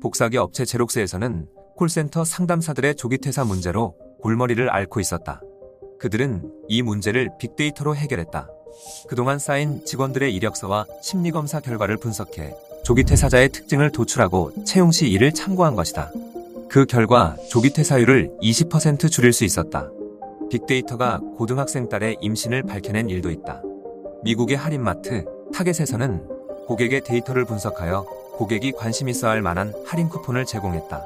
복사기 업체 제록스에서는 콜센터 상담사들의 조기 퇴사 문제로 골머리를 앓고 있었다. 그들은 이 문제를 빅데이터로 해결했다. 그동안 쌓인 직원들의 이력서와 심리검사 결과를 분석해 조기 퇴사자의 특징을 도출하고 채용 시 이를 참고한 것이다. 그 결과 조기 퇴사율을 20% 줄일 수 있었다. 빅데이터가 고등학생 딸의 임신을 밝혀낸 일도 있다. 미국의 할인마트 Target에서는 고객의 데이터를 분석하여 고객이 관심 있어 할 만한 할인 쿠폰을 제공했다.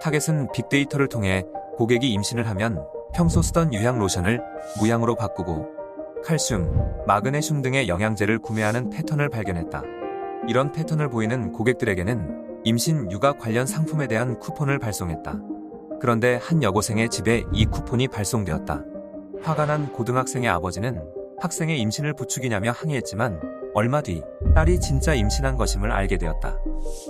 Target은 빅데이터를 통해 고객이 임신을 하면 평소 쓰던 유향 로션을 무향으로 바꾸고 칼슘, 마그네슘 등의 영양제를 구매하는 패턴을 발견했다. 이런 패턴을 보이는 고객들에게는 임신 육아 관련 상품에 대한 쿠폰을 발송했다. 그런데 한 여고생의 집에 이 쿠폰이 발송되었다. 화가 난 고등학생의 아버지는 학생의 임신을 부추기냐며 항의했지만 얼마 뒤 딸이 진짜 임신한 것임을 알게 되었다.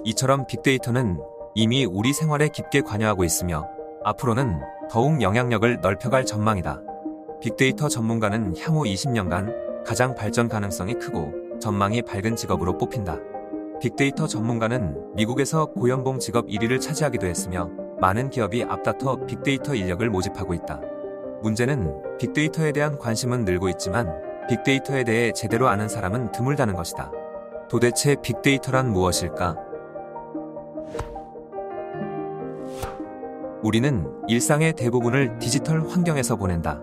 이처럼 빅데이터는 이미 우리 생활에 깊게 관여하고 있으며 앞으로는 더욱 영향력을 넓혀갈 전망이다. 빅데이터 전문가는 향후 20년간 가장 발전 가능성이 크고 전망이 밝은 직업으로 뽑힌다. 빅데이터 전문가는 미국에서 고연봉 직업 1위를 차지하기도 했으며 많은 기업이 앞다퉈 빅데이터 인력을 모집하고 있다. 문제는 빅데이터에 대한 관심은 늘고 있지만 빅데이터에 대해 제대로 아는 사람은 드물다는 것이다. 도대체 빅데이터란 무엇일까? 우리는 일상의 대부분을 디지털 환경에서 보낸다.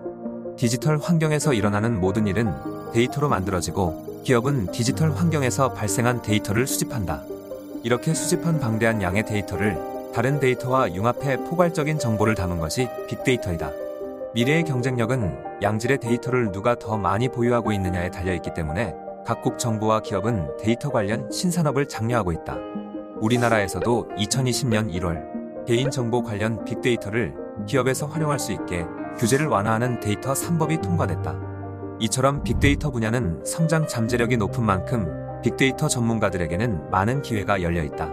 디지털 환경에서 일어나는 모든 일은 데이터로 만들어지고 기업은 디지털 환경에서 발생한 데이터를 수집한다. 이렇게 수집한 방대한 양의 데이터를 다른 데이터와 융합해 포괄적인 정보를 담은 것이 빅데이터이다. 미래의 경쟁력은 양질의 데이터를 누가 더 많이 보유하고 있느냐에 달려있기 때문에 각국 정부와 기업은 데이터 관련 신산업을 장려하고 있다. 우리나라에서도 2020년 1월 개인정보 관련 빅데이터를 기업에서 활용할 수 있게 규제를 완화하는 데이터 3법이 통과됐다. 이처럼 빅데이터 분야는 성장 잠재력이 높은 만큼 빅데이터 전문가들에게는 많은 기회가 열려 있다.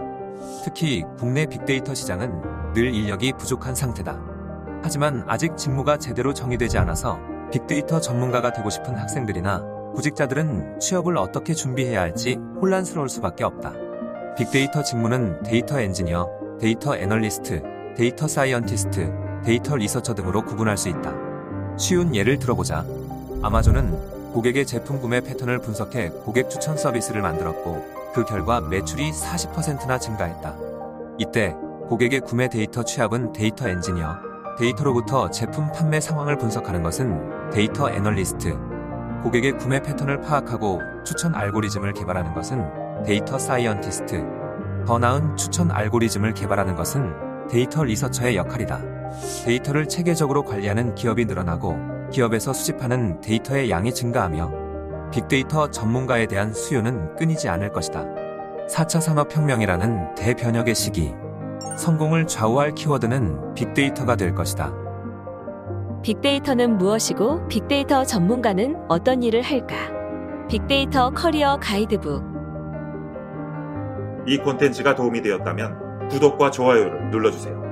특히 국내 빅데이터 시장은 늘 인력이 부족한 상태다. 하지만 아직 직무가 제대로 정의되지 않아서 빅데이터 전문가가 되고 싶은 학생들이나 구직자들은 취업을 어떻게 준비해야 할지 혼란스러울 수밖에 없다. 빅데이터 직무는 데이터 엔지니어, 데이터 애널리스트, 데이터 scientist, 데이터 researcher 등으로 구분할 수 있다. 쉬운 예를 들어보자. 아마존은 고객의 제품 구매 패턴을 분석해 고객 추천 서비스를 만들었고 그 결과 매출이 40%나 증가했다. 이때 고객의 구매 데이터 취합은 데이터 엔지니어, 데이터로부터 제품 판매 상황을 분석하는 것은 데이터 애널리스트, 고객의 구매 패턴을 파악하고 추천 알고리즘을 개발하는 것은 데이터 scientist, 더 나은 추천 알고리즘을 개발하는 것은 데이터 리서처의 역할이다. 데이터를 체계적으로 관리하는 기업이 늘어나고 기업에서 수집하는 데이터의 양이 증가하며 빅데이터 전문가에 대한 수요는 끊이지 않을 것이다. 4차 산업혁명이라는 대변혁의 시기, 성공을 좌우할 키워드는 빅데이터가 될 것이다. 빅데이터는 무엇이고 빅데이터 전문가는 어떤 일을 할까? 빅데이터 커리어 가이드북 이 콘텐츠가 도움이 되었다면 구독과 좋아요를 눌러주세요.